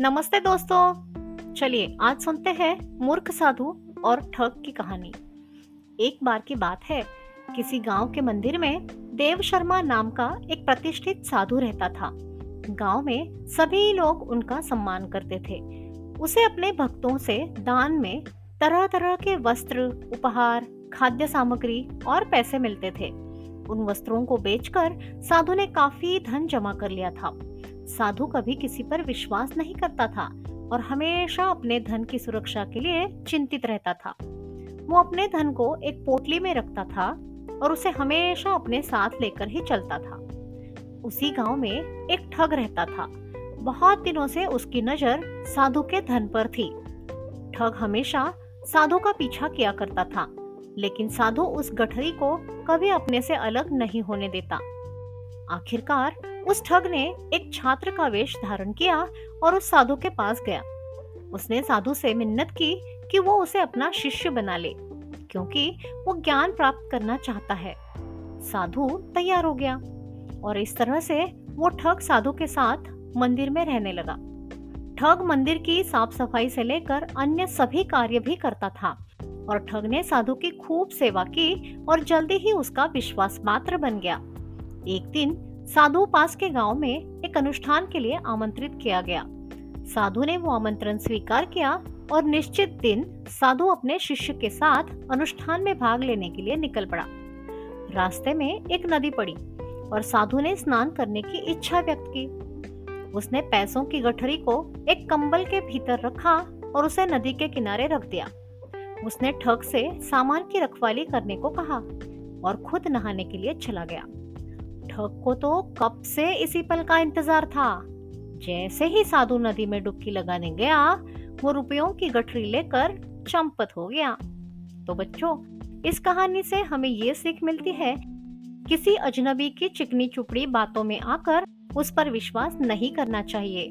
नमस्ते दोस्तों। चलिए, आज सुनते हैं मूर्ख साधु और ठग की कहानी। एक बार की बात है, किसी गाँव के मंदिर में देव शर्मा नाम का एक प्रतिष्ठित साधु रहता था। गाँव में सभी लोग उनका सम्मान करते थे। उसे अपने भक्तों से दान में तरह तरह के वस्त्र, उपहार, खाद्य सामग्री और पैसे मिलते थे। उन वस्त्रों को बेचकर साधु ने काफ़ी धन जमा कर लिया था। साधु कभी किसी पर विश्वास नहीं करता था और हमेशा अपने धन की सुरक्षा के लिए चिंतित रहता था। वो अपने धन को एक पोटली में रखता था और उसे हमेशा अपने साथ लेकर ही चलता था। उसी गाँव में एक ठग रहता था। बहुत दिनों से उसकी नज़र साधु के धन पर थी। ठग हमेशा साधु का पीछा किया करता था। लेकिन साधु उस गठरी को कभी अपने से अलग नहीं होने देता। आखिरकार उस ठग ने एक छात्र का वेश धारण किया और उस साधु के पास गया। उसने साधु से मिन्नत की कि वो उसे अपना शिष्य बना ले, क्योंकि वो ज्ञान प्राप्त करना चाहता है। साधु तैयार हो गया और इस तरह से वो ठग साधु के साथ मंदिर में रहने लगा। ठग मंदिर की साफ़ सफ़ाई से लेकर अन्य सभी कार्य भी करता था। और ठग ने साधु की खूब सेवा की और जल्दी ही उसका विश्वास मात्र बन गया। एक दिन साधु पास के गाँव में एक अनुष्ठान के लिए आमंत्रित किया गया। साधु ने वो आमंत्रण स्वीकार किया और निश्चित दिन साधु अपने शिष्य के साथ अनुष्ठान में भाग लेने के लिए निकल पड़ा। रास्ते में एक नदी पड़ी और साधु ने स्नान करने की इच्छा व्यक्त की। उसने पैसों की गठरी को एक कंबल के भीतर रखा और उसे नदी के किनारे रख दिया। उसने ठग से सामान की रखवाली करने को कहा और खुद नहाने के लिए चला गया। ठग को तो कब से इसी पल का इंतज़ार था। जैसे ही साधु नदी में डुबकी लगाने गया, वो रुपयों की गठरी लेकर चंपत हो गया। तो बच्चों, इस कहानी से हमें ये सीख मिलती है, किसी अजनबी की चिकनी चुपड़ी बातों में आकर उस पर विश्वास नहीं करना चाहिए।